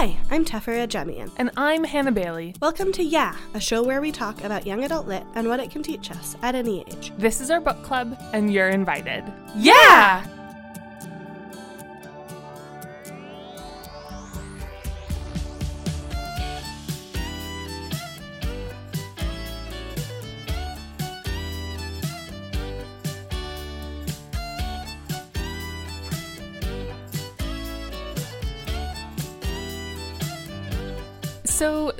Hi, I'm Tefera Jemian. And I'm Hannah Bailey. Welcome to Yeah, a show where we talk about young adult lit and what it can teach us at any age. This is our book club, and you're invited. Yeah! So,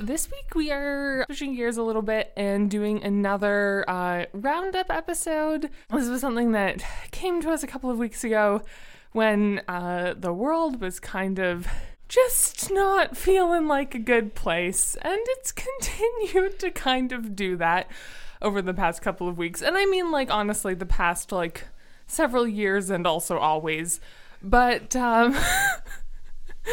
this week we are switching gears a little bit and doing another uh, roundup episode. This was something that came to us a couple of weeks ago when uh, the world was kind of just not feeling like a good place, and it's continued to kind of do that over the past couple of weeks. And I mean, like, honestly, the past like several years and also always. But, um,.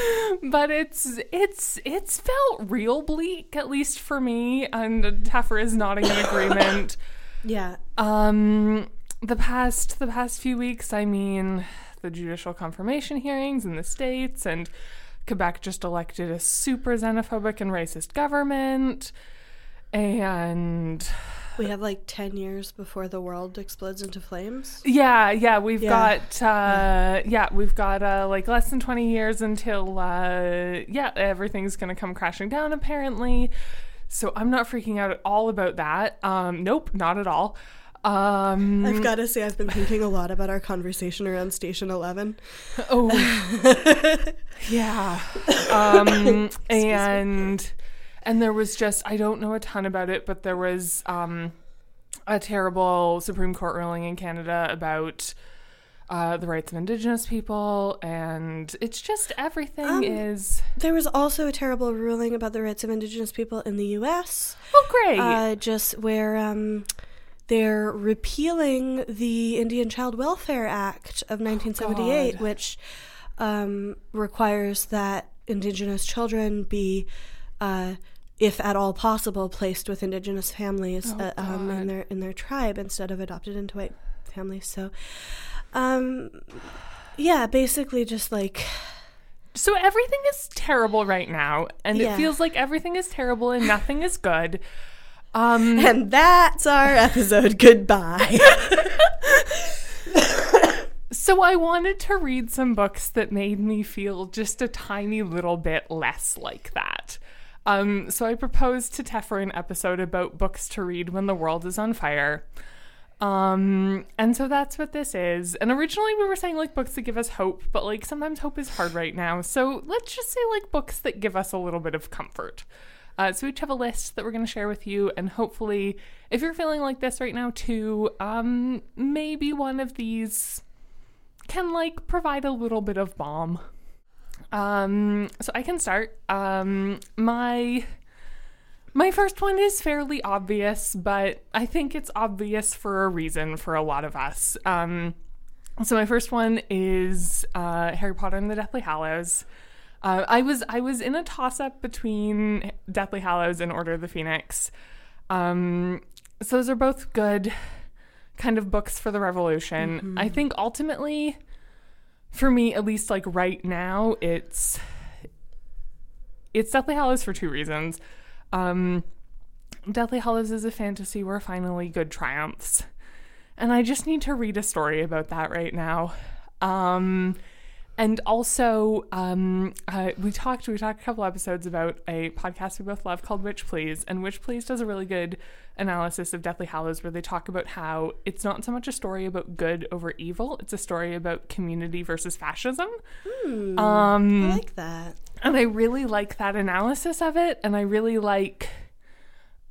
but it's it's it's felt real bleak at least for me and Teffer is nodding in agreement Yeah. um the past the past few weeks i mean the judicial confirmation hearings in the states and quebec just elected a super xenophobic and racist government and We have like 10 years before the world explodes into flames. Yeah, yeah, we've Yeah. got uh yeah, we've got uh like less than 20 years until uh yeah, everything's going to come crashing down apparently. So I'm not freaking out at all about that. Um nope, not at all. Um I've got to say, I've been thinking a lot about our conversation around Station 11. oh yeah. Um and and there was just I don't know a ton about it, but there was um a terrible Supreme Court ruling in Canada about uh, the rights of Indigenous people, and it's just everything Um, is There was also a terrible ruling about the rights of Indigenous people in the U.S. oh great. uh, just where um, they're repealing the Indian Child Welfare Act of 1978, God. which um, requires that Indigenous children be, uh, if at all possible, placed with Indigenous families Oh, uh, um, in their in their tribe instead of adopted into white families. So, um, yeah, basically just like so everything is terrible right now, and Yeah. it feels like everything is terrible and nothing is good. Um, and that's our episode. Goodbye. So I wanted to read some books that made me feel just a tiny little bit less like that. Um, so I proposed to Teffer an episode about books to read when the world is on fire. Um, and so that's what this is. And originally we were saying like books that give us hope, but like sometimes hope is hard right now. So let's just say like books that give us a little bit of comfort. Uh, so we each have a list that we're going to share with you, and hopefully, if you're feeling like this right now too, um, maybe one of these can like provide a little bit of balm. Um, so I can start. Um, my my first one is fairly obvious, but I think it's obvious for a reason for a lot of us. Um, so my first one is uh, Harry Potter and the Deathly Hallows. Uh, I was I was in a toss up between Deathly Hallows and Order of the Phoenix. Um, so those are both good kind of books for the revolution. I think ultimately, for me, at least like right now, it's it's Deathly Hallows for two reasons. Um, Deathly Hallows is a fantasy where finally good triumphs, and I just need to read a story about that right now. Um, and also, um, uh, we talked we talked a couple episodes about a podcast we both love called Witch Please, and Witch Please does a really good analysis of Deathly Hallows where they talk about how it's not so much a story about good over evil; it's a story about community versus fascism. I Um, like that. and I really like that analysis of it, and I really like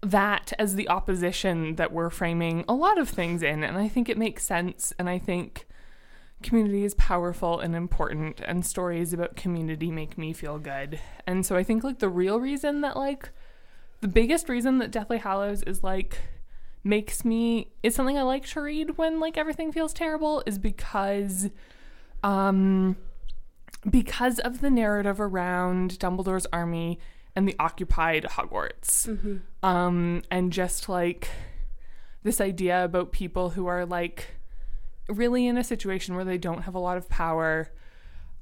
that as the opposition that we're framing a lot of things in, and I think it makes sense, and I think community is powerful and important, and stories about community make me feel good. And so I think like the real reason that like the biggest reason that Deathly Hallows is like makes me is something I like to read when like everything feels terrible is because um because of the narrative around Dumbledore's army and the occupied Hogwarts. Um, and just like this idea about people who are like really in a situation where they don't have a lot of power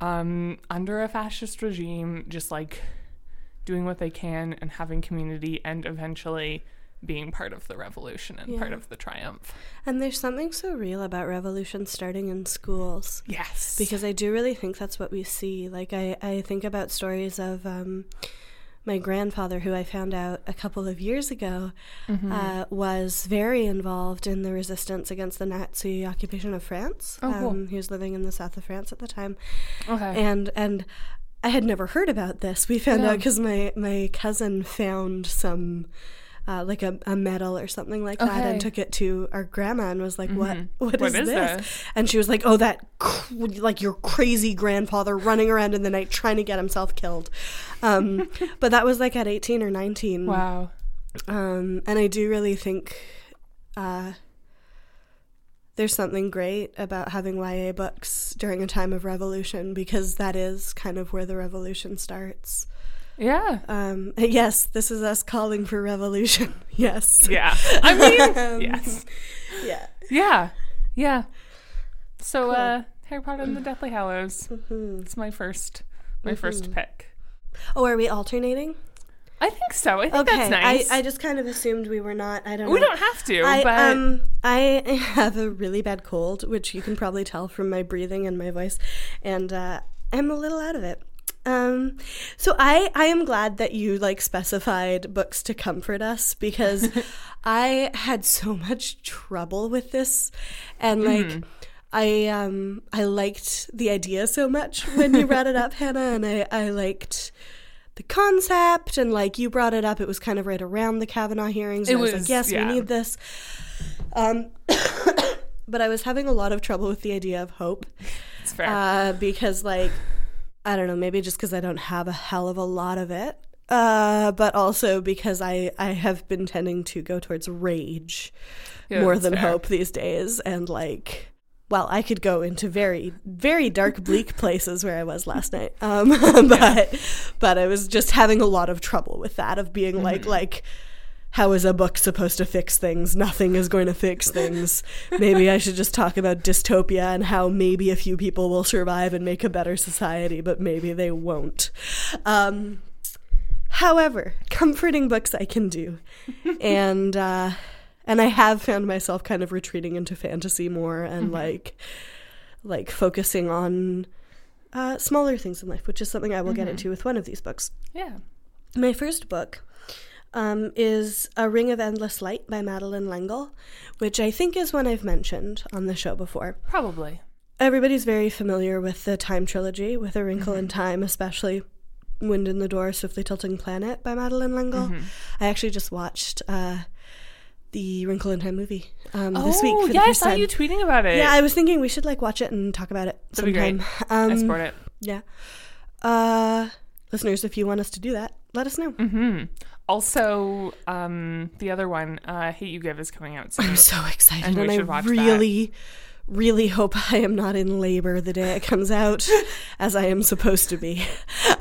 um, under a fascist regime, just like doing what they can and having community and eventually being part of the revolution and part of the triumph. And there's something so real about revolution starting in schools. Yes. because I do really think that's what we see. Like I, I think about stories of um, my grandfather, who I found out a couple of years ago, Mm-hmm. uh, was very involved in the resistance against the Nazi occupation of France. Oh, cool. um, he was living in the south of France at the time, okay. and and I had never heard about this. We found Yeah. out because my my cousin found some. Uh, like a, a medal or something like that, and took it to our grandma and was like, "What? Mhm. What What is, is this?" this? And she was like, "Oh, that cr- like your crazy grandfather running around in the night trying to get himself killed." Um, but that was like at eighteen or nineteen. wow. Um, and I do really think uh, there's something great about having YA books during a time of revolution because that is kind of where the revolution starts. Yeah. Um, yes, this is us calling for revolution. yes. Yeah. I mean, Um, yes. Yeah. Yeah. Yeah. So, Cool. uh, Harry Potter and the Deathly Hallows. Mhm. It's my first, my first Mhm. pick. Oh, are we alternating? I think so. I think okay. that's nice. I, I just kind of assumed we were not. I don't we know. don't have to, I but um I have a really bad cold, which you can probably tell from my breathing and my voice, and uh, I'm a little out of it. Um, so I I am glad that you like specified books to comfort us because I had so much trouble with this, and like. Mhm. I um I liked the idea so much when you brought it up, Hannah, and I, I liked the concept and like you brought it up, it was kind of right around the Kavanaugh hearings. It And I was was- like, yes, yeah. we need this. Um, but I was having a lot of trouble with the idea of hope it's fair. uh, because, like, I don't know, maybe just because I don't have a hell of a lot of it, uh, but also because I I have been tending to go towards rage Yeah, more than fair. hope these days, and like. Well, I could go into very, very dark, bleak places where I was last night. Um, but, but I was just having a lot of trouble with that of being Mm-hmm. like, like, how is a book supposed to fix things? Nothing is going to fix things. maybe I should just talk about dystopia and how maybe a few people will survive and make a better society, but maybe they won't. Um, however, comforting books I can do, and uh, and I have found myself kind of retreating into fantasy more and like like focusing on uh, smaller things in life, which is something I will get into with one of these books. yeah. My first book um, is A Ring of Endless Light by Madeleine L'Engle, which I think is one I've mentioned on the show before. Probably. Everybody's very familiar with the Time trilogy, with A Wrinkle in Time, especially Wind in the Door, Swiftly Tilting Planet by Madeleine L'Engle. Mm-hmm. I actually just watched uh, the Wrinkle in Time movie um, this oh, week for the yeah, I saw time. you tweeting about it. yeah, I was thinking we should like watch it and talk about it That'd be great. sometime. I Um, support it. yeah. Uh, listeners, if you want us to do that, let us know. hmm Also, um, the other one, uh, Hate You Give, is coming out soon. I'm so excited, And and, I watch that. Really, hope I am not in labor the day it comes out, as I am supposed to be.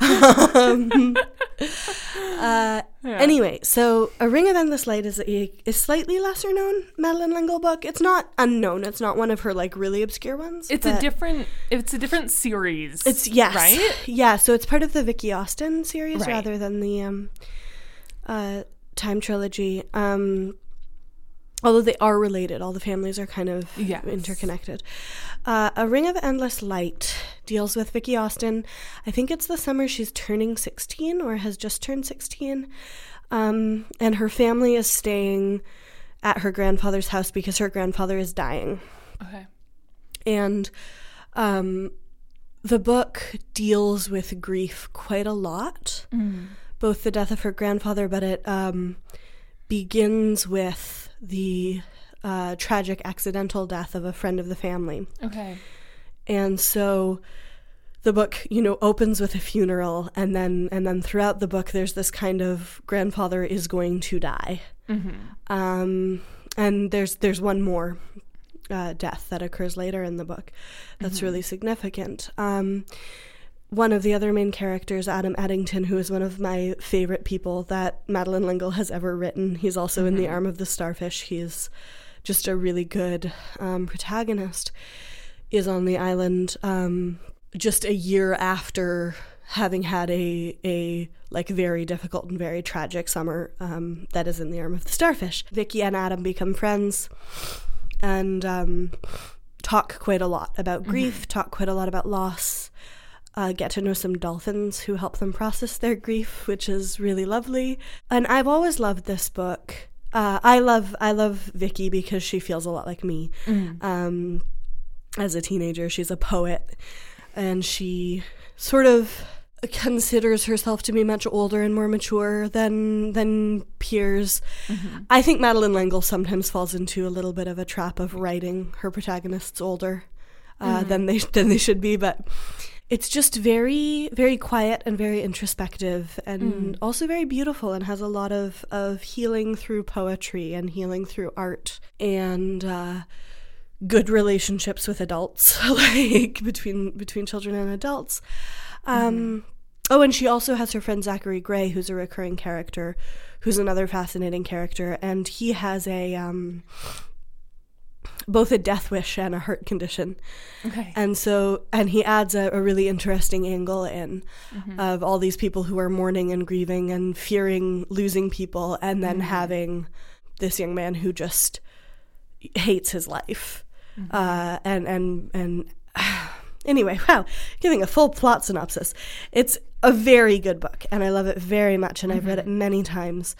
um, uh, Yeah. Anyway, so A Ring of Endless Light is a, a slightly lesser known Madeleine L'Engle book. It's not unknown. It's not one of her like really obscure ones. It's a different. It's a different series. It's yes, right. Yeah, so it's part of the Vicky Austin series Right. rather than the um, uh, Time trilogy. Um, although they are related, all the families are kind of Yes. interconnected. Uh, a Ring of Endless Light deals with Vicky Austin. I think it's the summer she's turning sixteen or has just turned sixteen, um, and her family is staying at her grandfather's house because her grandfather is dying Okay. and um, the book deals with grief quite a lot both the death of her grandfather but it um, begins with the uh, tragic accidental death of a friend of the family Okay. and so the book you know opens with a funeral and then and then throughout the book there's this kind of grandfather is going to die Mm-hmm. um, and there's there's one more uh, death that occurs later in the book that's really significant. Um, one of the other main characters, Adam Eddington, who is one of my favorite people that Madeleine L'Engle has ever written. He's also in The Arm of the Starfish. He's just a really good um, protagonist. Is on the island um, just a year after having had a a like very difficult and very tragic summer um, that is in the arm of the starfish. Vicky and Adam become friends and um, talk quite a lot about grief, talk quite a lot about loss. Uh, get to know some dolphins who help them process their grief, which is really lovely. And I've always loved this book. Uh, I love I love Vicky because she feels a lot like me. Um, as a teenager, she's a poet, and she sort of considers herself to be much older and more mature than than peers. I think Madeleine L'Engle sometimes falls into a little bit of a trap of writing her protagonists older uh, than they than they should be, but it's just very very quiet and very introspective and also very beautiful and has a lot of of healing through poetry and healing through art and uh, good relationships with adults like between between children and adults. Um oh and she also has her friend zachary gray who's a recurring character who's another fascinating character and he has a um both a death wish and a heart condition Okay. and so, and he adds a, a really interesting angle in of all these people who are mourning and grieving and fearing losing people, and then having this young man who just hates his life. Uh, and, and, and anyway, wow, giving a full plot synopsis. It's a very good book, and I love it very much, and I've read it many times.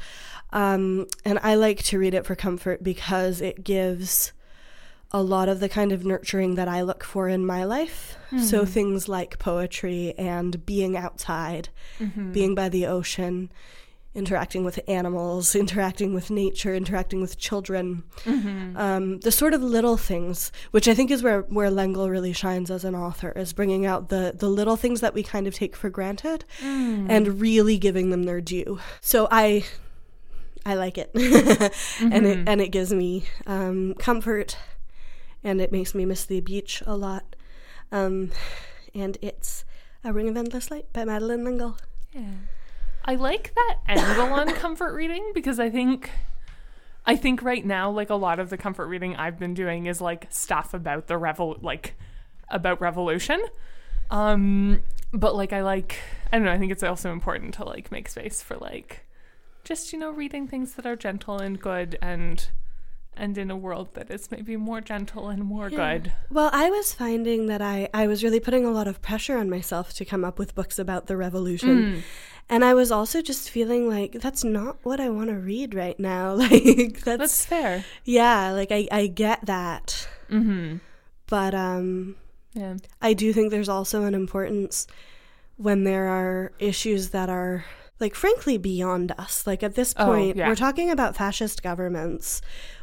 Um, and I like to read it for comfort because it gives a lot of the kind of nurturing that I look for in my life. So mm-hmm. things like poetry and being outside, mm-hmm. being by the ocean, interacting with animals, interacting with nature, interacting with children. Mm-hmm. Um, the sort of little things, which I think is where, where L'Engle really shines as an author, is bringing out the, the little things that we kind of take for granted mm. and really giving them their due. So I I like it, and it and it gives me um, comfort, and it makes me miss the beach a lot. Um, and it's A Ring of Endless Light by Madeleine L'Engle. Yeah. I like that angle on comfort reading because I think I think right now like a lot of the comfort reading I've been doing is like stuff about the revol like about revolution. Um but like I like I don't know, I think it's also important to like make space for like just you know reading things that are gentle and good and and in a world that is maybe more gentle and more good. Well, I was finding that I, I was really putting a lot of pressure on myself to come up with books about the revolution. And I was also just feeling like that's not what I want to read right now. Like that's, That's fair. yeah, like I, I get that. Mhm. But um Yeah. I do think there's also an importance when there are issues that are like frankly beyond us. Like at this Oh, point, yeah. we're talking about fascist governments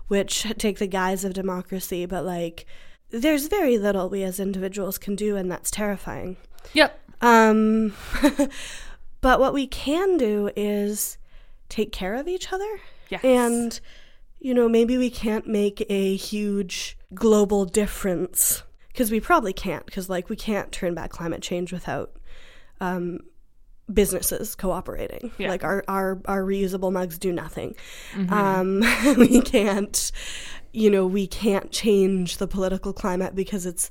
which take the guise of democracy, but like there's very little we as individuals can do and that's terrifying. Yep. Um but what we can do is take care of each other Yes. and you know maybe we can't make a huge global difference because we probably can't because like we can't turn back climate change without um, businesses cooperating Yeah. like our, our our reusable mugs do nothing Mm-hmm. um, we can't you know we can't change the political climate because it's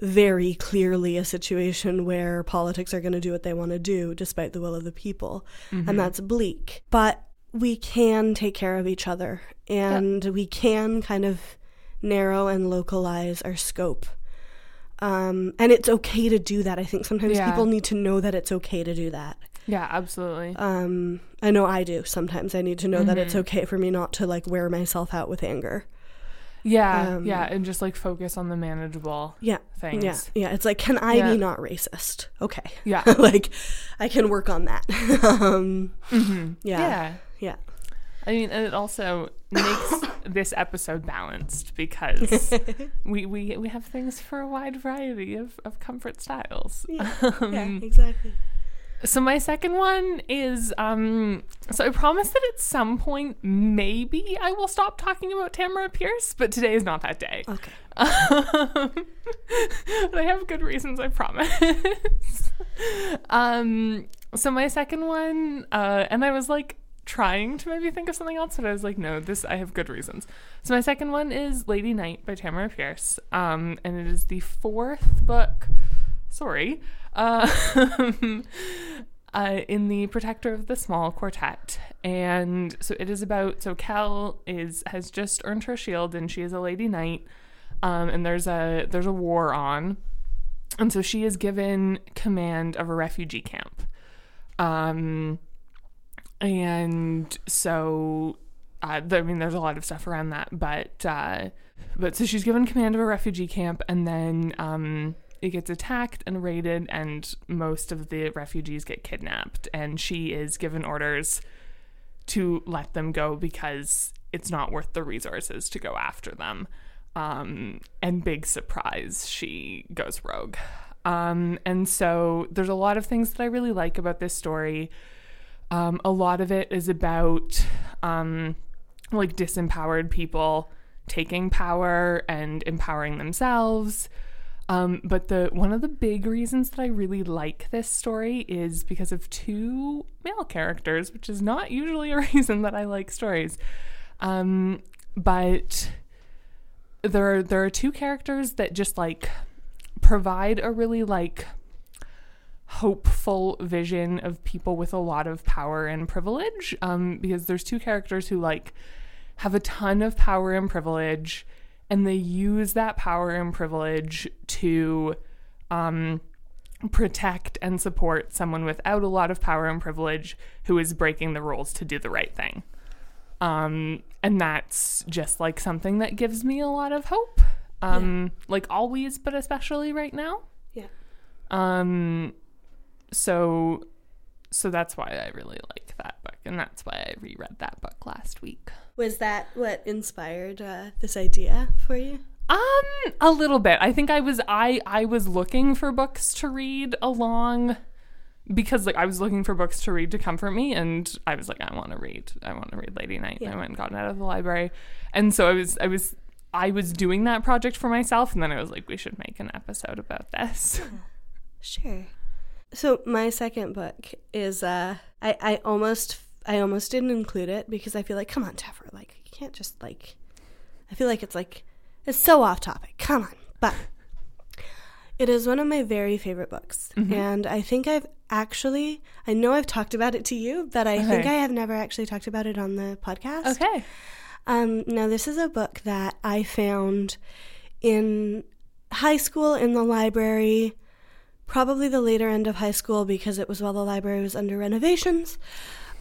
very clearly a situation where politics are going to do what they want to do despite the will of the people Mm-hmm. and that's bleak but we can take care of each other and we can kind of narrow and localize our scope um, and it's okay to do that i think sometimes Yeah. people need to know that it's okay to do that Yeah, absolutely. um, i know i do sometimes i need to know that it's Mm-hmm. okay for me not to like wear myself out with anger Yeah, Um, yeah, and just like focus on the manageable yeah things. yeah yeah it's like can i Yeah. be not racist okay Yeah. like i can work on that um, hmm yeah Yeah. yeah I mean, and it also makes this episode balanced because we, we we have things for a wide variety of, of comfort styles. yeah, Um, yeah exactly So my second one is um so I promise that at some point maybe I will stop talking about Tamora Pierce, but today is not that day. okay Um, but I have good reasons, I promise. um, so my second one, uh, and I was like trying to maybe think of something else, but I was like, no, this I have good reasons. So my second one is Lady Knight by Tamora Pierce, um, and it is the fourth book. Sorry, Um, uh, in the Protector of the Small Quartet, and so it is about. So Kel is has just earned her shield, and she is a lady knight. Um, and there's a there's a war on, and so she is given command of a refugee camp. Um, and so uh, I mean, there's a lot of stuff around that, but uh, but so she's given command of a refugee camp, and then um, it gets attacked and raided, and most of the refugees get kidnapped, and she is given orders to let them go because it's not worth the resources to go after them. Um, and big surprise, she goes rogue. Um, and so there's a lot of things that I really like about this story. Um, a lot of it is about um, like disempowered people taking power and empowering themselves. Um, but the one of the big reasons that I really like this story is because of two male characters, which is not usually a reason that I like stories. Um, but there are, there are two characters that just like provide a really like hopeful vision of people with a lot of power and privilege. Um, because there's two characters who like have a ton of power and privilege and they use that power and privilege to um, protect and support someone without a lot of power and privilege who is breaking the rules to do the right thing. Um, and that's just like something that gives me a lot of hope. Um, yeah. like always, but especially right now. Yeah. So, so that's why I really like that book, and that's why I reread that book last week. Was that what inspired uh, this idea for you? Um, a little bit. I think I was I I was looking for books to read along because like I was looking for books to read to comfort me and I was like I want to read. I want to read Lady Knight. Yeah. I went and got it out of the library. And so I was I was I was doing that project for myself and then I was like we should make an episode about this. Yeah. Sure. So my second book is uh I I almost I almost didn't include it because I feel like, come on, Teffer, like you can't just like. I feel like it's like it's so off topic. Come on, but it is one of my very favorite books, mm-hmm. and I think I've actually I know I've talked about it to you, but I okay. think I have never actually talked about it on the podcast. Okay. Um, now this is a book that I found in high school in the library probably the later end of high school because it was while the library was under renovations.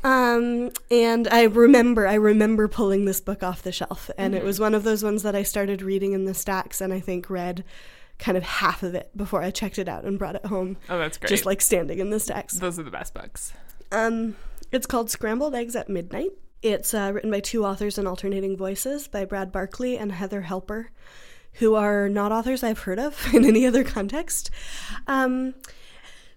Um, and I remember, I remember pulling this book off the shelf, and mm-hmm. it was one of those ones that I started reading in the stacks, and I think read kind of half of it before I checked it out and brought it home. Oh, that's great! Just like standing in the stacks. Those are the best books. Um, it's called Scrambled Eggs at Midnight. It's uh, written by two authors in alternating voices by Brad Barkley and Heather Hepler, who are not authors I've heard of in any other context. Um,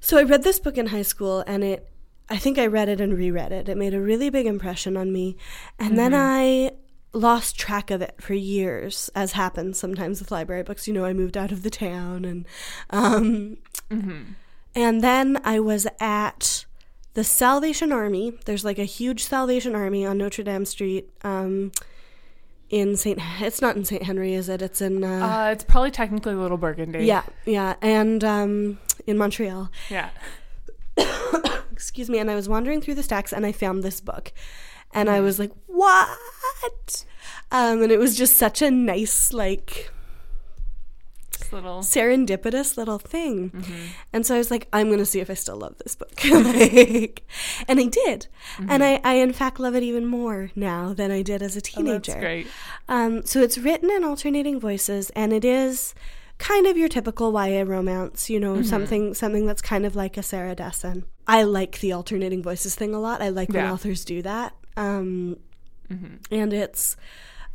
so I read this book in high school, and it I think I read it and reread it. It made a really big impression on me. And mm-hmm. then I lost track of it for years, as happens sometimes with library books. You know, I moved out of the town and um mm-hmm. and then I was at the Salvation Army. There's like a huge Salvation Army on Notre Dame Street. Um in St. It's not in St. Henry, is it? It's in. Uh, uh, it's probably technically Little Burgundy. Yeah, yeah, and um, in Montreal. Yeah. excuse me, and I was wandering through the stacks and I found this book. And I was like, what? Um, and it was just such a nice, like, little serendipitous little thing. Mm-hmm. And so I was like, I'm going to see if I still love this book. like, and I did. Mm-hmm. And I, I, in fact, love it even more now than I did as a teenager. Oh, that's great. Um, so it's written in alternating voices, and it is kind of your typical YA romance, you know, mm-hmm. something something that's kind of like a Sarah Dessen. I like the alternating voices thing a lot. I like when authors do that. Um, mm-hmm. And it's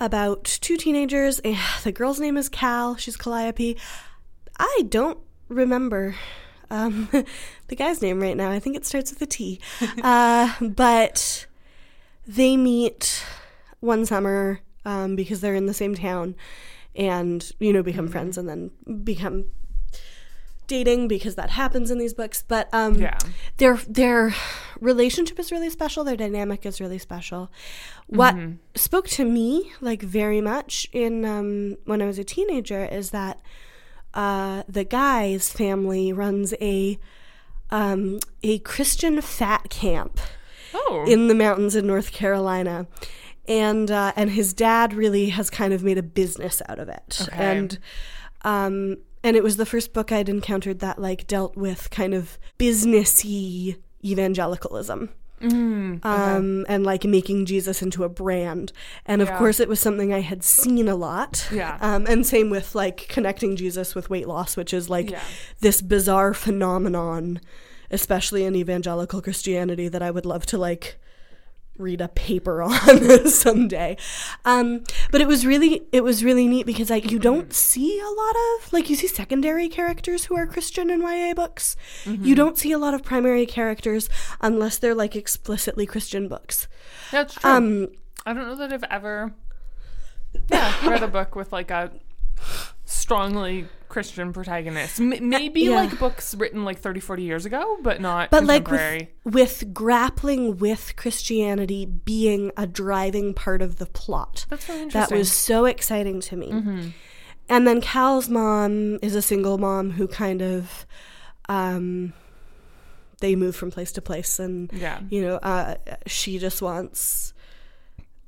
about two teenagers. The girl's name is Cal. She's Calliope. I don't remember um, the guy's name right now. I think it starts with a T. uh, but they meet one summer um, because they're in the same town and you know become mm-hmm. friends and then become dating because that happens in these books but um yeah. their their relationship is really special their dynamic is really special what mm-hmm. spoke to me like very much in um when i was a teenager is that uh, the guy's family runs a um, a Christian fat camp Oh. in the mountains in North Carolina. And uh, and his dad really has kind of made a business out of it. Okay. And um and it was the first book I'd encountered that like dealt with kind of businessy evangelicalism. Mm, Um, and like making Jesus into a brand. And of Yeah. course, it was something I had seen a lot. Yeah. Um, and same with like connecting Jesus with weight loss, which is like Yeah. this bizarre phenomenon, especially in evangelical Christianity, that I would love to like read a paper on this someday. Um, but it was really it was really neat because like you don't see a lot of like you see secondary characters who are Christian in YA books. You don't see a lot of primary characters unless they're like explicitly Christian books. That's true. Um, I don't know that I've ever yeah, read a book with like a strongly Christian protagonist. M- maybe yeah. like books written like 30, 40 years ago, but not but like with, with grappling with Christianity being a driving part of the plot. That's really That was so exciting to me. Mm-hmm. And then Cal's mom is a single mom who kind of um they move from place to place and yeah. you know uh she just wants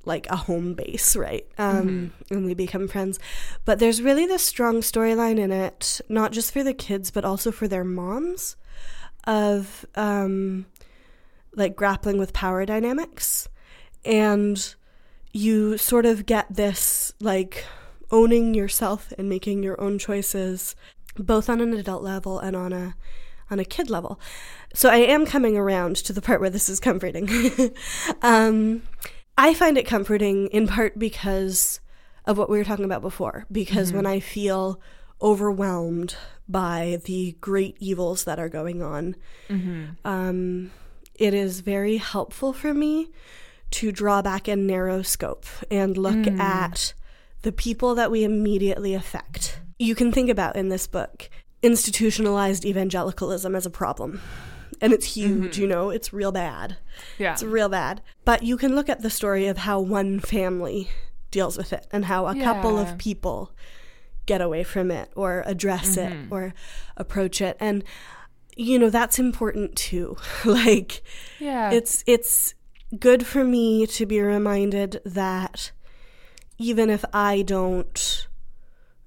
like a home base right? Um and we become friends. But there's really this strong storyline in it not just for the kids but also for their moms of um like grappling with power dynamics. And you sort of get this like owning yourself and making your own choices both on an adult level and on a on a kid level. So i am coming around to the part where this is comforting. Um i find it comforting in part because of what we were talking about before because when mm-hmm. i feel overwhelmed by the great evils that are going on mm-hmm. um it is very helpful for me to draw back a narrow scope and look mm. at the people that we immediately affect. You can think about in this book institutionalized evangelicalism as a problem. And it's huge, mm-hmm. you know, it's real bad. Yeah. It's real bad. But you can look at the story of how one family deals with it and how a couple of people get away from it or address it mm-hmm. or approach it. And you know, that's important too. like yeah. it's it's good for me to be reminded that even if I don't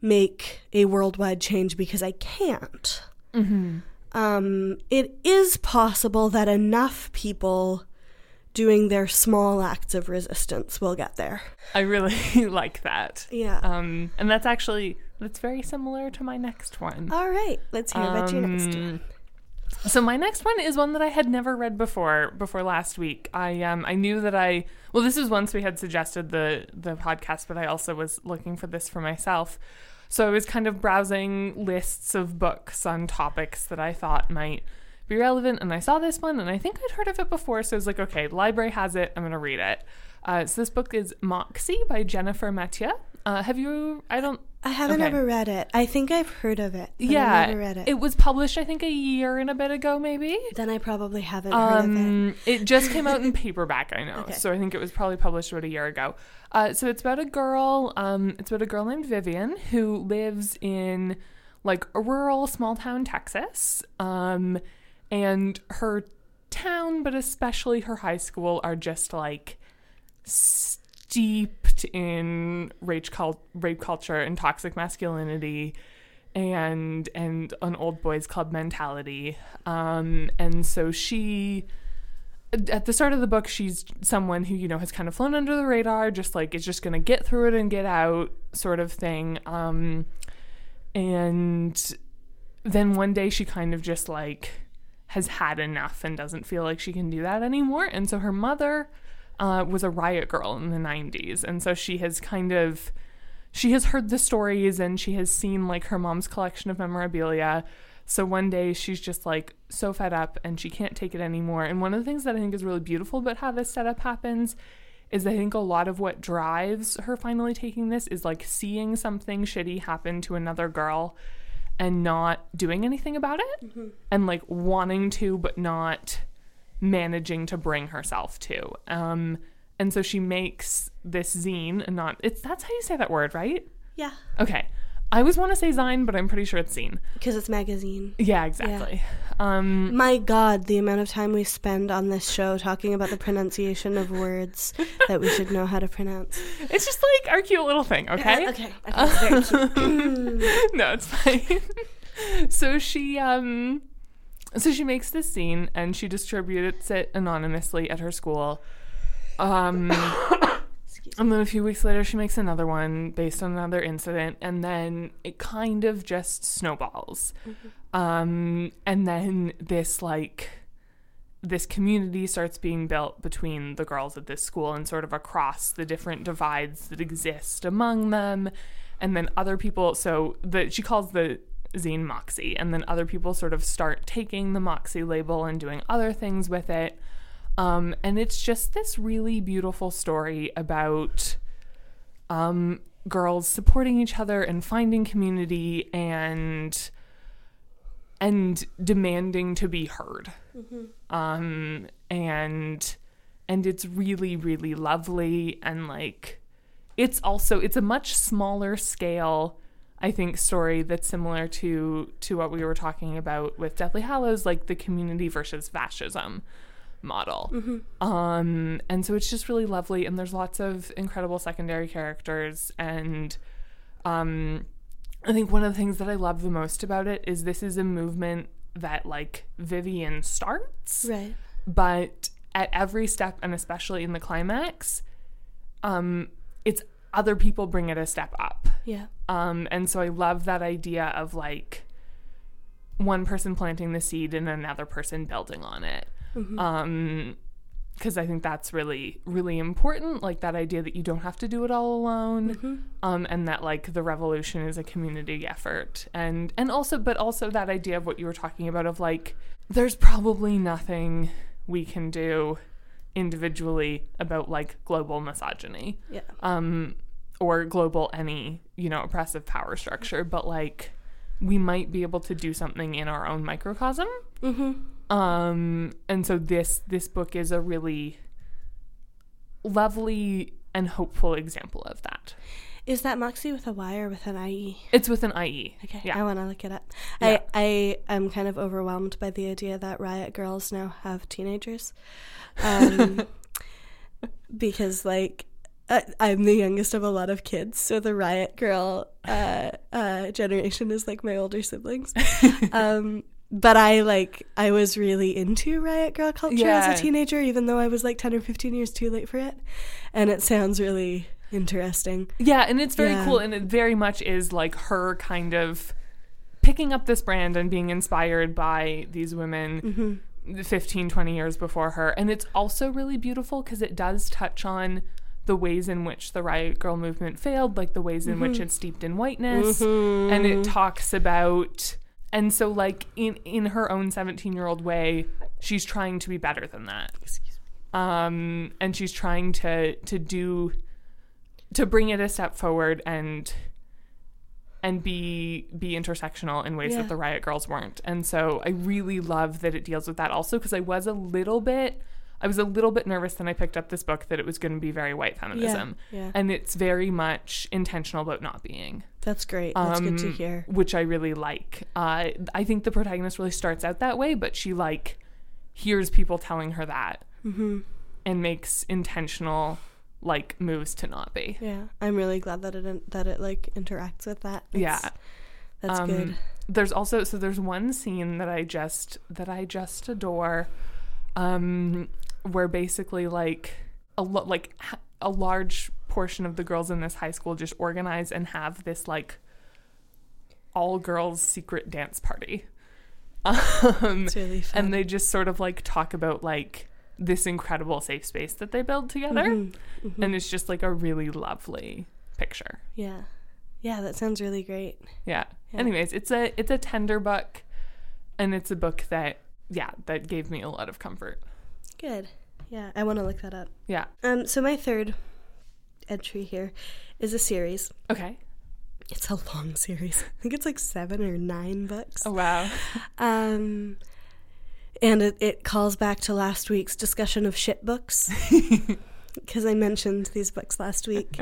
make a worldwide change because I can't, mm-hmm. Um, it is possible that enough people doing their small acts of resistance will get there. I really like that. Yeah. Um, and that's actually that's very similar to my next one. All right, let's hear about your next one. Um, So my next one is one that I had never read before before last week. I um I knew that I well this is once we had suggested the the podcast, but I also was looking for this for myself. So I was kind of browsing lists of books on topics that I thought might be relevant, and I saw this one, and I think I'd heard of it before. So I was like, okay, the library has it. I'm gonna read it. Uh, so this book is Moxie by Jennifer Mathieu. Uh, have you? I don't. I haven't okay. ever read it. I think I've heard of it. Yeah, I've never read it. it was published, I think, a year and a bit ago, maybe. Then I probably haven't heard of it. Um, it just came out in paperback, I know. Okay. So I think it was probably published about a year ago. Uh, so it's about a girl. Um, it's about a girl named Vivian who lives in like a rural small town Texas. Um, and her town, but especially her high school, are just like steeped in rape, cult- rape culture and toxic masculinity and and an old boys club mentality. Um and so she at the start of the book she's someone who you know has kind of flown under the radar just like is just gonna get through it and get out sort of thing. Um and then one day she kind of just like has had enough and doesn't feel like she can do that anymore. And so her mother uh, was a riot girl in the 90s and so she has kind of she has heard the stories and she has seen like her mom's collection of memorabilia. So one day she's just like so fed up and she can't take it anymore. And one of the things that I think is really beautiful about how this setup happens is I think a lot of what drives her finally taking this is like seeing something shitty happen to another girl and not doing anything about it and like wanting to but not managing to bring herself to. Um and so she makes this zine and not it's that's how you say that word, right? Yeah. Okay. I always want to say Zine, but I'm pretty sure it's Zine. Because it's magazine. Yeah, exactly. Um, My God, the amount of time we spend on this show talking about the pronunciation of words that we should know how to pronounce. it's just like our cute little thing, okay? Uh, okay. okay cute. no, it's fine. so she um so she makes this scene and she distributes it anonymously at her school. Um and then a few weeks later she makes another one based on another incident and then it kind of just snowballs. Um and then this like this community starts being built between the girls at this school and sort of across the different divides that exist among them and then other people so the she calls the zine moxie and then other people sort of start taking the moxie label and doing other things with it. Um, and it's just this really beautiful story about um, girls supporting each other and finding community and and demanding to be heard. Um and and it's really really lovely and like it's also it's a much smaller scale i think story that's similar to to what we were talking about with deathly hallows like the community versus fascism model um and so it's just really lovely and there's lots of incredible secondary characters and um I think one of the things that I love the most about it is this is a movement that like Vivian starts, right. but at every step and especially in the climax, um, it's other people bring it a step up. Yeah. Um, and so I love that idea of like one person planting the seed and another person building on it. Um, because I think that's really, really important. Like that idea that you don't have to do it all alone, um, and that like the revolution is a community effort, and and also, but also that idea of what you were talking about of like there's probably nothing we can do individually about like global misogyny Yeah. um, or global any you know oppressive power structure, but like we might be able to do something in our own microcosm. Mm-hmm. Um, and so this this book is a really lovely and hopeful example of that. Is that Moxie with a Y or with an IE? It's with an IE. Okay, Yeah. I want to look it up. Yeah. I I am kind of overwhelmed by the idea that Riot Girls now have teenagers, um, because like I, I'm the youngest of a lot of kids, so the Riot Girl uh, uh, generation is like my older siblings. um, but I like I was really into Riot Girl culture Yeah. as a teenager, even though I was like ten or fifteen years too late for it, and it sounds really interesting. Yeah, and it's very Yeah. cool and it very much is like her kind of picking up this brand and being inspired by these women mm-hmm. 15 20 years before her. And it's also really beautiful because it does touch on the ways in which the riot girl movement failed like the ways in which mm-hmm. it's steeped in whiteness mm-hmm. and it talks about and so like in in her own 17 year old way she's trying to be better than that. Um and she's trying to to do to bring it a step forward and and be be intersectional in ways Yeah. that the riot girls weren't and so i really love that it deals with that also because i was a little bit i was a little bit nervous when i picked up this book that it was going to be very white feminism yeah. and it's very much intentional about not being That's great. That's good to um, hear. which I really like. Uh, I think the protagonist really starts out that way, but she like hears people telling her that Mm-hmm. and makes intentional like moves to not be. Yeah, I'm really glad that it that it like interacts with that. Yeah. That's Um, good. There's also so there's one scene that I just that I just adore, um, where basically like a lo- like a large portion of the girls in this high school just organize and have this like all girls secret dance party. Um, It's really fun. and they just sort of like talk about like this incredible safe space that they build together Mhm, mhm. and it's just like a really lovely picture yeah, yeah, that sounds really great. yeah. Yeah. anyways it's a it's a tender book and it's a book that yeah that gave me a lot of comfort Good. Yeah, I want to look that up. yeah Um, so my third entry here is a series. okay It's a long series. I think it's like seven or nine books. oh wow Um, and it, it calls back to last week's discussion of shit books. Because I mentioned these books last week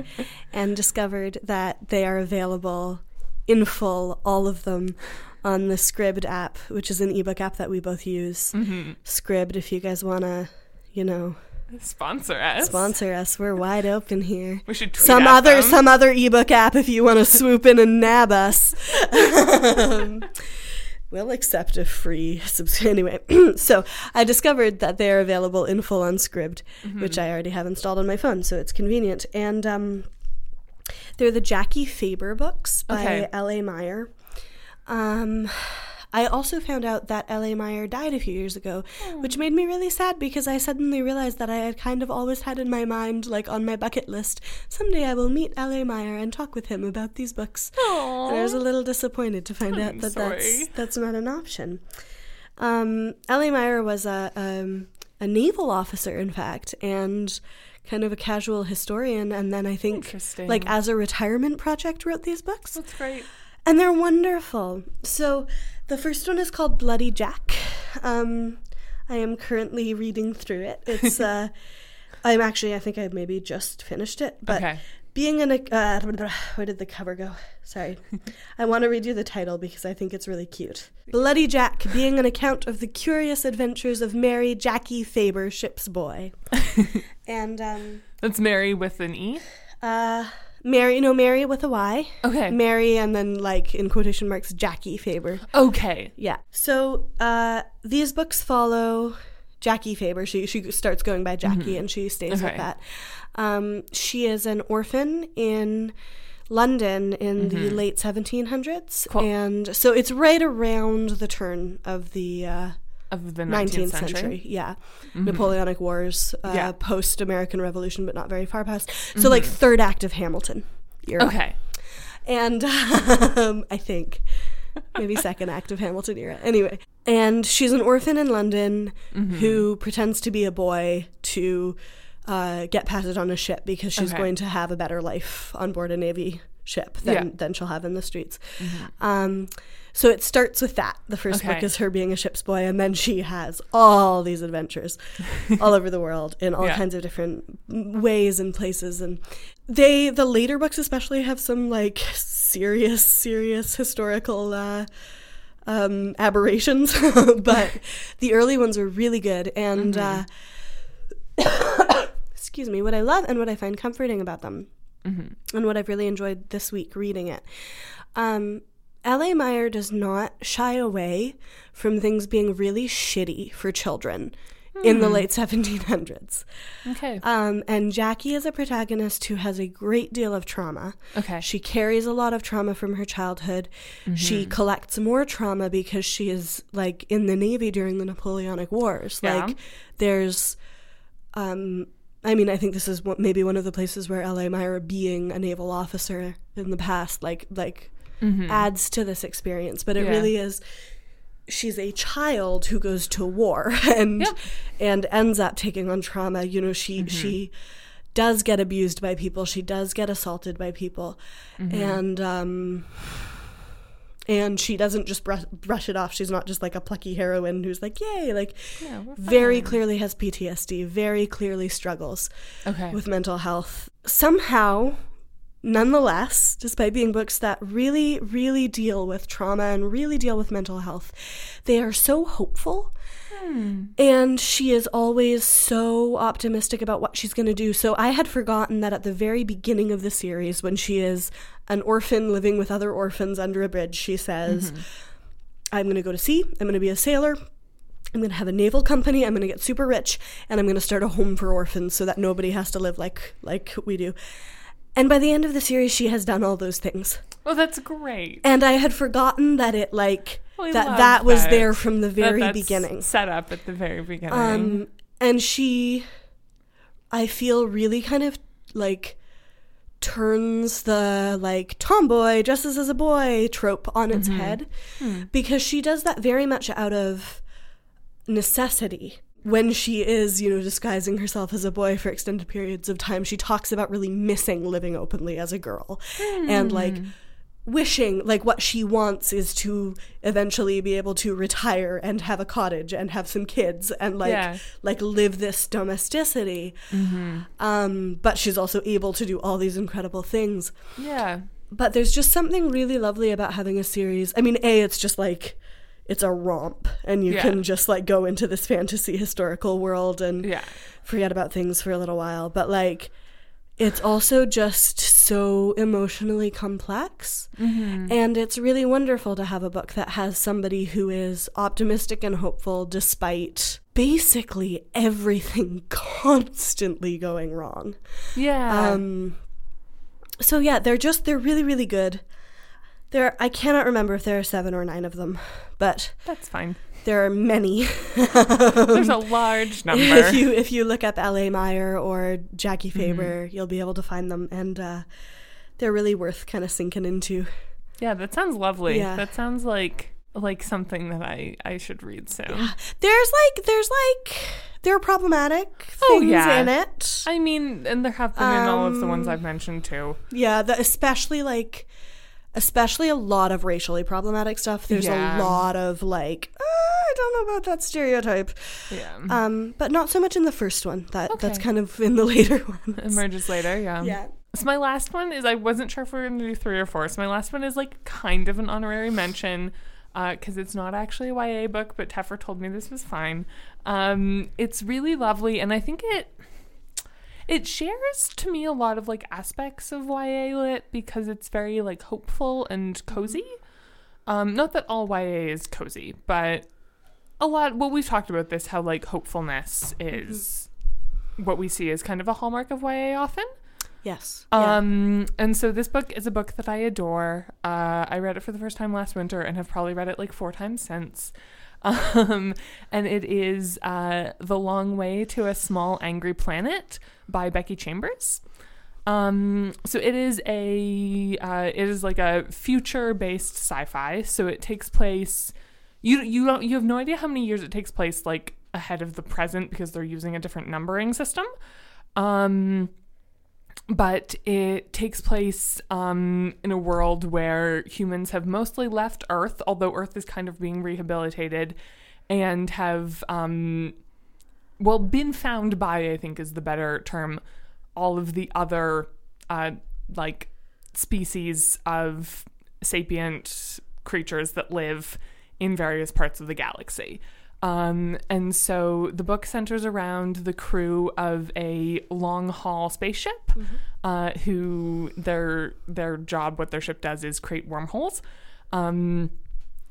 and discovered that they are available in full, all of them, on the Scribd app, which is an ebook app that we both use. Mm-hmm. Scribd, if you guys want to, you know, Sponsor us. sponsor us, we're wide open here. We should tweet Some other them. some other ebook app if you want to swoop in and nab us. Um, we'll accept a free subscription anyway. so I discovered that they're available in full on Scribd, Mm-hmm. which I already have installed on my phone, so it's convenient. And um, they're the Jacky Faber books by Okay. L.A. Meyer. Um, I also found out that L.A. Meyer died a few years ago, which made me really sad because I suddenly realized that I had kind of always had in my mind, like on my bucket list, someday I will meet L.A. Meyer and talk with him about these books. Aw. And I was a little disappointed to find out I'm that sorry. that's that's not an option. Um, L.A. Meyer was a um, a naval officer, in fact, and kind of a casual historian. And then I think, like as a retirement project, wrote these books, That's great. and they're wonderful. So the first one is called Bloody Jack. Um, I am currently reading through it. It's uh, I'm actually I think I maybe just finished it, but okay. being in a uh, where did the cover go? Sorry, I want to read you the title because I think it's really cute. Bloody Jack, being an account of the curious adventures of Mary Jacky Faber, ship's boy, and um, That's Mary with an E. uh, Mary, no Mary with a Y, Okay. Mary, and then like in quotation marks Jacky Faber. okay. Yeah. So uh, these books follow Jacky Faber. She she starts going by Jacky, and she stays with that. Um, she is an orphan in London in the late 1700s, Cool. and so it's right around the turn of the uh, Of the 19th 19th, century. century. Yeah, Napoleonic Wars, uh, Yeah. post American Revolution, but not very far past. So like third act of Hamilton. Era Okay. and um, I think maybe second act of Hamilton era. Anyway, and she's an orphan in London Mm-hmm. who pretends to be a boy to uh, get passage on a ship because she's Okay. going to have a better life on board a navy ship than Yeah. Mm-hmm. than she'll have in the streets. Um, so it starts with that. The first book is her being a ship's boy, and then she has all these adventures all over the world in all Yeah. kinds of different ways and places. And they, the later books especially, have some like serious, serious historical uh, um, aberrations, but the early ones are really good. And uh, excuse me, what I love and what I find comforting about them, and what I've really enjoyed this week reading it. Um, L.A. Meyer does not shy away from things being really shitty for children in the late 1700s. Okay. Um, and Jacky is a protagonist who has a great deal of trauma. Okay. She carries a lot of trauma from her childhood. She collects more trauma because she is like in the Navy during the Napoleonic Wars. Yeah. Like there's um I mean, I think this is what, maybe one of the places where L.A. Meyer being a naval officer in the past, like like adds to this experience. But it Yeah. really is. She's a child who goes to war and Yep. and ends up taking on trauma. You know, she Mm-hmm. she does get abused by people. She does get assaulted by people, Mm-hmm. and um, and she doesn't just brush, brush it off. She's not just like a plucky heroine who's like, yay! Like, Yeah, very clearly has PTSD. Very clearly struggles Okay. with mental health. Somehow, nonetheless, despite being books that really, really deal with trauma and really deal with mental health, they are so hopeful. Hmm. And she is always so optimistic about what she's going to do. So I had forgotten that at the very beginning of the series, when she is an orphan living with other orphans under a bridge, she says, mm-hmm. I'm going to go to sea, I'm going to be a sailor, I'm going to have a naval company. I'm going to get super rich, and I'm going to start a home for orphans so that nobody has to live like like we do. And by the end of the series, she has done all those things. Oh, that's great. And I had forgotten that it like I that that was that. there from the That- very that's beginning. Set up at the very beginning. Um, and she, I feel really kind of like turns the like tomboy dresses as a boy trope on its head because she does that very much out of necessity when she is you know disguising herself as a boy for extended periods of time she talks about really missing living openly as a girl and like wishing like what she wants is to eventually be able to retire and have a cottage and have some kids and like Yeah. like live this domesticity um but she's also able to do all these incredible things yeah. but there's just something really lovely about having a series. I mean, A, it's just like it's a romp and you Yeah. can just like go into this fantasy historical world and Yeah. forget about things for a little while. But like it's also just so emotionally complex. And it's really wonderful to have a book that has somebody who is optimistic and hopeful despite basically everything constantly going wrong. Yeah. Um, so yeah, they're just they're really really good. There, I cannot remember if there are seven or nine of them, but That's fine. there are many. There's a large number. if you if you look up L.A. Meyer or Jacky Mm-hmm. Faber, you'll be able to find them, and uh, they're really worth kind of sinking into. yeah, that sounds lovely. Yeah. That sounds like like something that I I should read soon. There's like there's like there are problematic things Oh, yeah. in it. I mean, and there have been in all of the ones Um, I've mentioned too. Yeah, the, especially like, especially a lot of racially problematic stuff. There's Yeah. a lot of like, "Ah, I don't know about that stereotype. Yeah. Um, but not so much in the first one. That that's kind of in the later ones. Emerges later, yeah. Yeah. So my last one is I wasn't sure if we were to do three or four. So my last one is like kind of an honorary mention because it's not actually a YA book, but Teffer told me this was fine. Um, it's really lovely, and I think it it shares to me a lot of like aspects of YA lit because it's very like hopeful and cozy. Um, not that all YA is cozy, but a lot. Well, we've talked about this how like hopefulness is what we see as kind of a hallmark of YA often. Yes. Yeah. Um, and so this book is a book that I adore. Uh, I read it for the first time last winter and have probably read it like four times since. Um, and it is uh, The Long Way to a Small Angry Planet by Becky Chambers. Um, so it is a uh, it is like a future based sci-fi. So it takes place you you don't you have no idea how many years it takes place like ahead of the present because they're using a different numbering system. Um, but it takes place um, in a world where humans have mostly left Earth, although Earth is kind of being rehabilitated, and have, um, well, been found by, I think is the better term, all of the other, uh, like, species of sapient creatures that live in various parts of the galaxy. Um, and so the book centers around the crew of a long haul spaceship, uh, who their their job, what their ship does, is create wormholes. Um,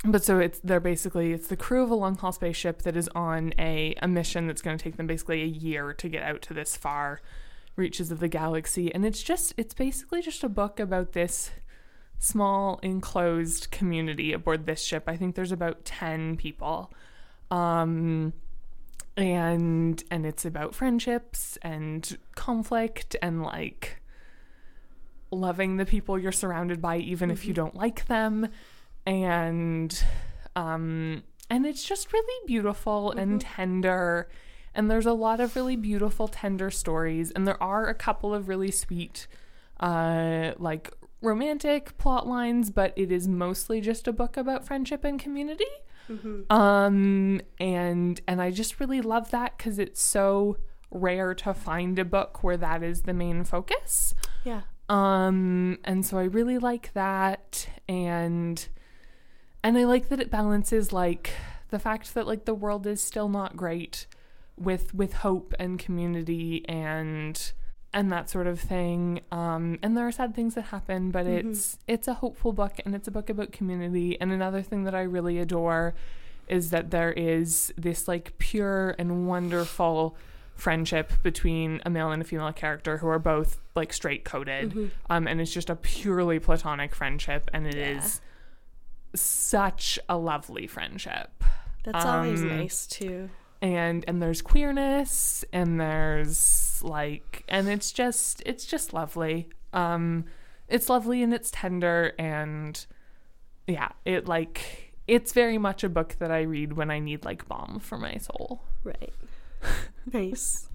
but so it's they're basically it's the crew of a long haul spaceship that is on a, a mission that's going to take them basically a year to get out to this far reaches of the galaxy, and it's just it's basically just a book about this small enclosed community aboard this ship. I think there's about 10 people. Um and and it's about friendships and conflict and like loving the people you're surrounded by even if you don't like them. And um and it's just really beautiful and tender. And there's a lot of really beautiful tender stories. And there are a couple of really sweet uh like romantic plot lines but it is mostly just a book about friendship and community um and and i just really love that because it's so rare to find a book where that is the main focus yeah. um and so i really like that and and i like that it balances like the fact that like the world is still not great with with hope and community and and that sort of thing um and there are sad things that happen but it's it's a hopeful book and it's a book about community and another thing that i really adore is that there is this like pure and wonderful friendship between a male and a female character who are both like straight coded um and it's just a purely platonic friendship and it is such a lovely friendship. That's always Um, nice too. And and there's queerness and there's like and it's just it's just lovely um it's lovely and it's tender and yeah it like it's very much a book that i read when i need like balm for my soul Right. nice.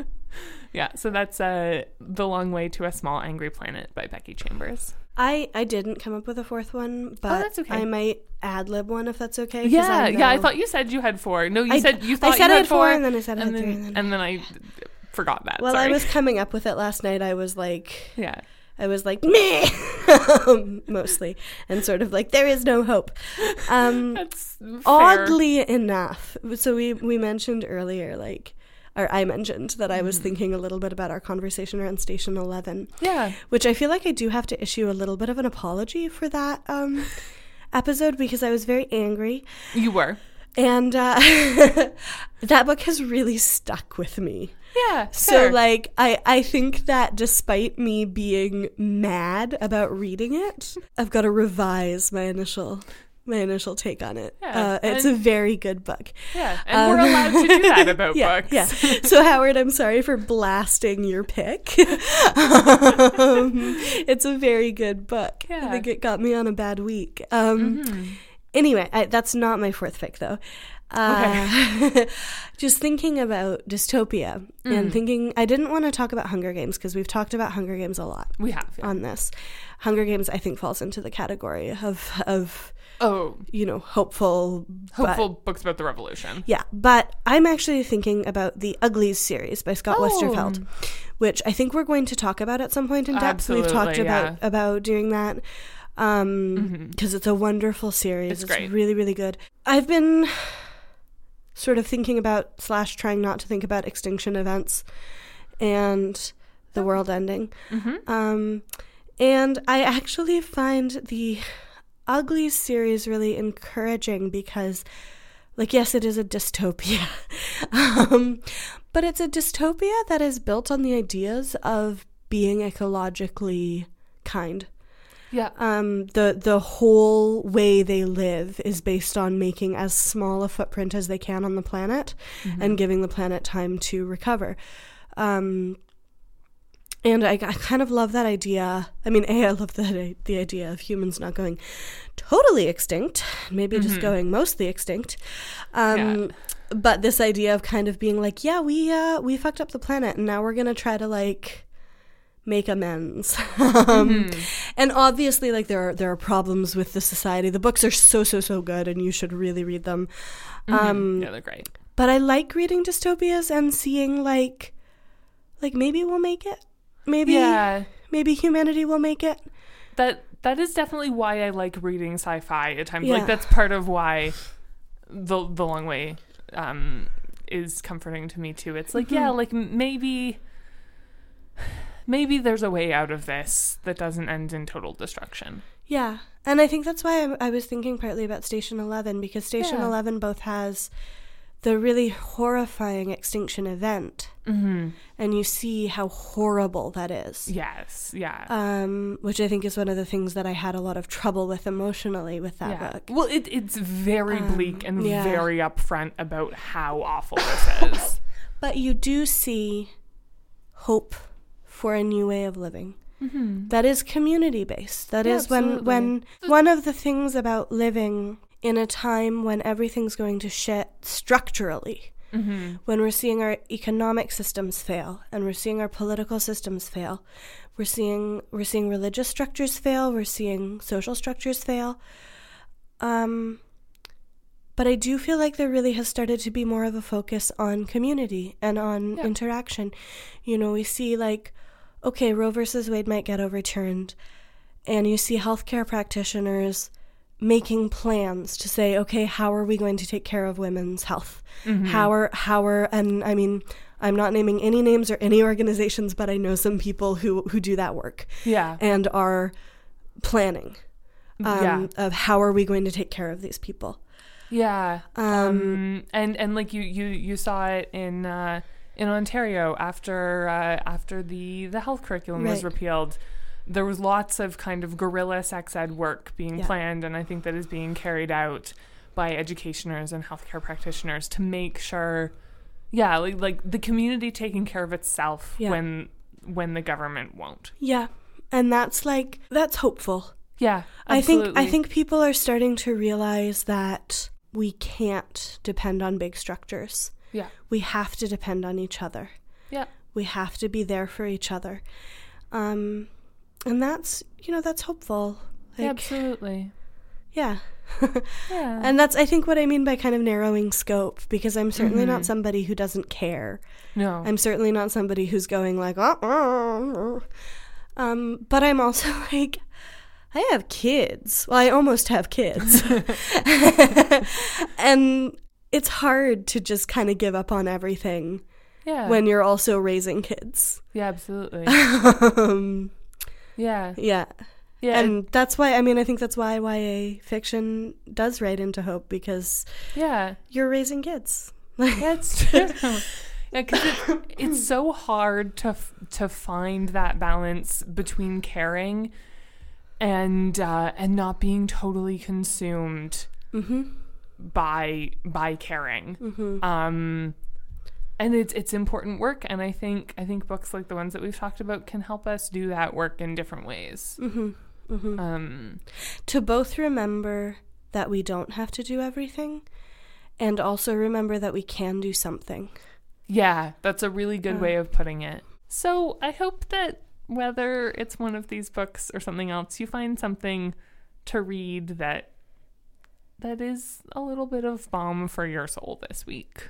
yeah so that's uh the long way to a small angry planet by becky chambers I I didn't come up with a fourth one, but Oh, that's okay. I might ad lib one if that's okay. yeah I yeah i thought you said you had four no you I- said you I thought said you I had had four, and then I said I had then, three, and then- and then i forgot that Well, sorry. I was coming up with it last night. I was like, yeah I was like, meh, mostly, and sort of like, there is no hope. Um, That's fair. oddly enough, so we, we mentioned earlier, like, or I mentioned that I was Mm-hmm. thinking a little bit about our conversation around Station 11, Yeah. which I feel like I do have to issue a little bit of an apology for that um, episode because I was very angry. You were. And uh, that book has really stuck with me. Yeah. So fair. like I I think that despite me being mad about reading it, I've got to revise my initial my initial take on it. Yeah, uh, it's a very good book. Yeah. And we're Um, allowed to do that about yeah, books. Yeah. So Howard, I'm sorry for blasting your pick. um, it's a very good book. Yeah. I think it got me on a bad week. Um, Mm-hmm. Anyway, I, that's not my fourth pick though. Uh, just thinking about dystopia Mm. and thinking, I didn't want to talk about Hunger Games because we've talked about Hunger Games a lot We have. Yeah. on this. Hunger Games, I think, falls into the category of of oh, you know hopeful, but- hopeful books about the revolution. yeah, but I'm actually thinking about the Uglies series by Scott Oh. Westerfeld, which I think we're going to talk about at some point in depth. We've talked Absolutely, about. Mm-hmm. about doing that because it's a wonderful series. It's It's, great. really really good. I've been sort of thinking about slash trying not to think about extinction events and the world ending. Mm-hmm. Um, and I actually find the Uglies series really encouraging because, like, yes, it is a dystopia, um, but it's a dystopia that is built on the ideas of being ecologically kind. Yeah. Um, the the whole way they live is based on making as small a footprint as they can on the planet and giving the planet time to recover. Um, and I, I kind of love that idea. I mean, a I love the the idea of humans not going totally extinct, maybe just going mostly extinct. Um, But this idea of kind of being like, yeah, we uh, we fucked up the planet, and now we're gonna try to like make amends. um, And obviously, like there are there are problems with the society. The books are so so so good, and you should really read them. Um, yeah, they're great. but I like reading dystopias and seeing like, like maybe we'll make it. Maybe Yeah. maybe humanity will make it. That that is definitely why I like reading sci-fi at times. Yeah. Like that's part of why the the long way um is comforting to me too. It's like, Mm-hmm. yeah, like maybe maybe there's a way out of this that doesn't end in total destruction. Yeah, and I think that's why I, I was thinking partly about Station Eleven because Station Yeah. Eleven both has the really horrifying extinction event, Mhm. and you see how horrible that is. Yes, yeah. Um, which I think is one of the things that I had a lot of trouble with emotionally with that yeah. book. Well, it, it's very bleak and Um, yeah. very upfront about how awful this is. But you do see hope for a new way of living. That is community based. That Yeah, is when absolutely. when one of the things about living in a time when everything's going to shit structurally. Mm-hmm. When we're seeing our economic systems fail and we're seeing our political systems fail, we're seeing we're seeing religious structures fail, we're seeing social structures fail. Um but I do feel like there really has started to be more of a focus on community and on Yeah. interaction. You know, we see like, okay, Roe versus Wade might get overturned, and you see healthcare practitioners making plans to say, okay, how are we going to take care of women's health? How are how are and I mean, I'm not naming any names or any organizations, but I know some people who who do that work Yeah. and are planning um, Yeah. of how are we going to take care of these people. Yeah. Um, Um, and and like you you you saw it in uh, in Ontario after uh, after the the health curriculum was repealed. There was lots of kind of guerrilla sex ed work being Yeah. planned, and I think that is being carried out by educationers and healthcare practitioners to make sure, yeah, like like the community taking care of itself Yeah. when when the government won't. Yeah. And that's like that's hopeful. Yeah, I think I think people are starting to realize that we can't depend on big structures. yeah, We have to depend on each other. yeah, We have to be there for each other. Um and that's, you know, that's hopeful. Like, absolutely. yeah. Yeah, And that's I think what I mean by kind of narrowing scope because I'm certainly Mm-hmm. not somebody who doesn't care. no, I'm certainly not somebody who's going like, oh, oh, oh." Um, but I'm also like, I have kids. Well, I almost have kids. and it's hard to just kind of give up on everything Yeah. when you're also raising kids. yeah, absolutely. um, yeah. yeah. Yeah. And that's why, I mean, I think that's why YA fiction does write into hope because yeah. you're raising kids. That's true. Yeah, because it, it's so hard to f- to find that balance between caring and uh, and not being totally consumed mm-hmm. by by caring. Mm-hmm. Um, and it's it's important work, and I think I think books like the ones that we've talked about can help us do that work in different ways. Mm-hmm. Mm-hmm. Um, to both remember that we don't have to do everything and also remember that we can do something. Yeah, that's a really good Uh. way of putting it. So I hope that whether it's one of these books or something else, you find something to read that that is a little bit of balm for your soul this week.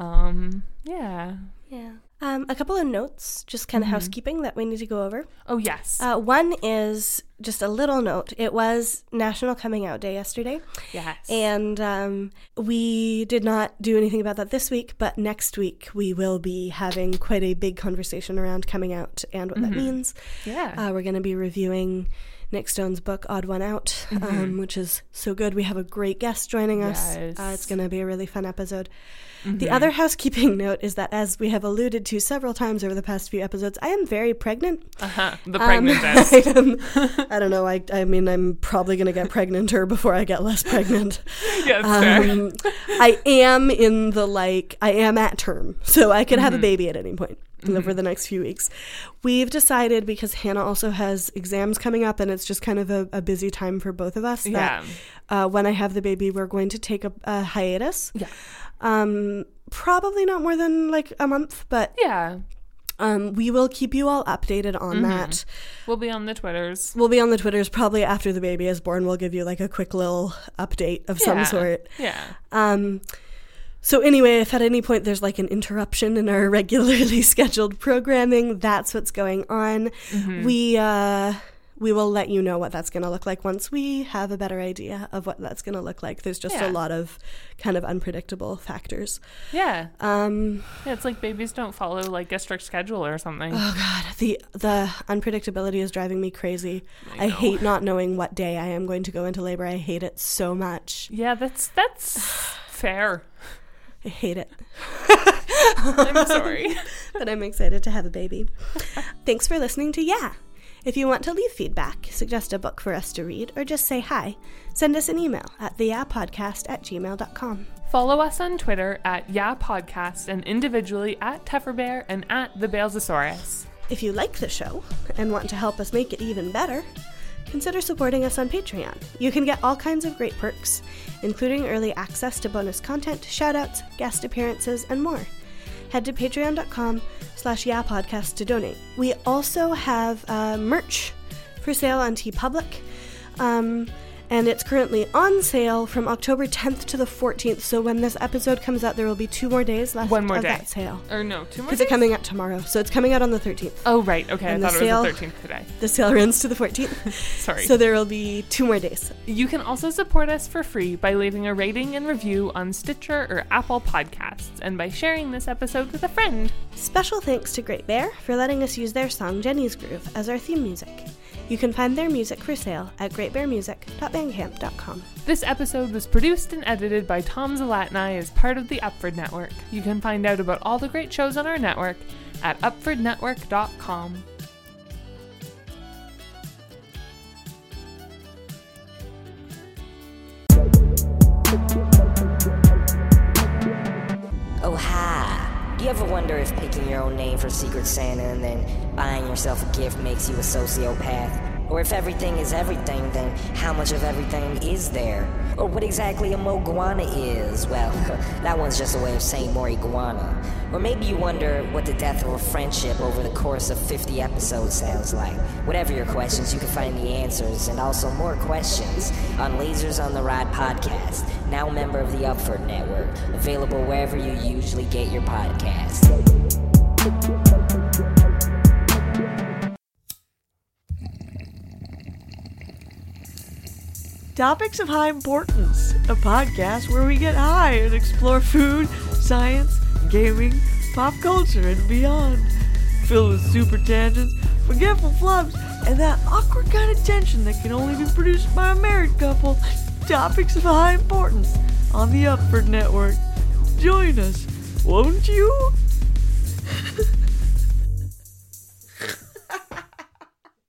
Um, yeah. Yeah. Um, a couple of notes, just kind of Mhm. housekeeping that we need to go over. Oh yes. Uh, one is just a little note. It was National Coming Out Day yesterday, yes. and um, we did not do anything about that this week, but next week we will be having quite a big conversation around coming out and what that Mhm. means. yeah. Uh, we're going to be reviewing Nic Stone's book, Odd One Out, um, Mhm. which is so good. We have a great guest joining us. Uh, it's going to be a really fun episode. The Mhm. other housekeeping note is that, as we have alluded to several times over the past few episodes, I am very pregnant. uh-huh. the Um, pregnantest. I, I don't know. I, I mean, I'm probably going to get pregnanter before I get less pregnant. yeah. Um, I am in the like, I am at term, so I could have a Mhm. baby at any point over the next few weeks. We've decided because Hannah also has exams coming up, and it's just kind of a, a busy time for both of us. That Yeah. uh, when I have the baby, we're going to take a, a hiatus. Yeah. Um, probably not more than like a month, but Yeah. um, we will keep you all updated on Mhm. that. We'll be on the Twitters. We'll be on the Twitters probably after the baby is born. We'll give you like a quick little update of some sort. Yeah. Um, so anyway, if at any point there's like an interruption in our regularly scheduled programming, that's what's going on. Mhm. We uh, we will let you know what that's going to look like once we have a better idea of what that's going to look like. There's just Yeah. a lot of kind of unpredictable factors. yeah. Um, Yeah, it's like babies don't follow like a strict schedule or something. oh god, the the unpredictability is driving me crazy. I, know. hate not knowing what day I am going to go into labor. I hate it so much. Yeah, that's that's fair. I hate it. I'm sorry. but I'm excited to have a baby. Thanks for listening to Yeah. If you want to leave feedback, suggest a book for us to read, or just say hi, send us an email at theyapodcast at gmail.com. Follow us on Twitter at Yeah Podcast and individually at Tefferbear and at the Balesosaurus. If you like the show and want to help us make it even better, consider supporting us on Patreon. You can get all kinds of great perks, including early access to bonus content, shoutouts, guest appearances, and more. Head to patreon.com slash yapodcast to donate. We also have uh, merch for sale on TeePublic. Um, and it's currently on sale from October 10th to the 14th. So when this episode comes out, there will be two more days left One more of day. that sale. Or no, two more Because it's days? coming out tomorrow. So it's coming out on the 13th. Oh, right. Okay. And I thought it sale- was the 13th today. The sale runs to the 14th. Sorry. So there will be two more days. You can also support us for free by leaving a rating and review on Stitcher or Apple Podcasts and by sharing this episode with a friend. Special thanks to Great Bear for letting us use their song Jenny's Groove as our theme music. You can find their music for sale at greatbearmusic.bandcamp.com. This episode was produced and edited by Tom Zalatni as part of the Upford Network. You can find out about all the great shows on our network at upfordnetwork.com. ever wonder if picking your own name for Secret Santa and then buying yourself a gift makes you a sociopath? Or if everything is everything, then how much of everything is there? Or what exactly a moguana is? Well, that one's just a way of saying more iguana. Or maybe you wonder what the death of a friendship over the course of 50 episodes sounds like. Whatever your questions, you can find the answers and also more questions on Lasers on the Ride podcast, now a member of the Upford Network, available wherever you usually get your podcast. Topics of High Importance, a podcast where we get high and explore food, science, gaming, pop culture, and beyond. Filled with super tangents, forgetful flubs, and that awkward kind of tension that can only be produced by a married couple. Topics of High Importance on the Upford Network. Join us, won't you?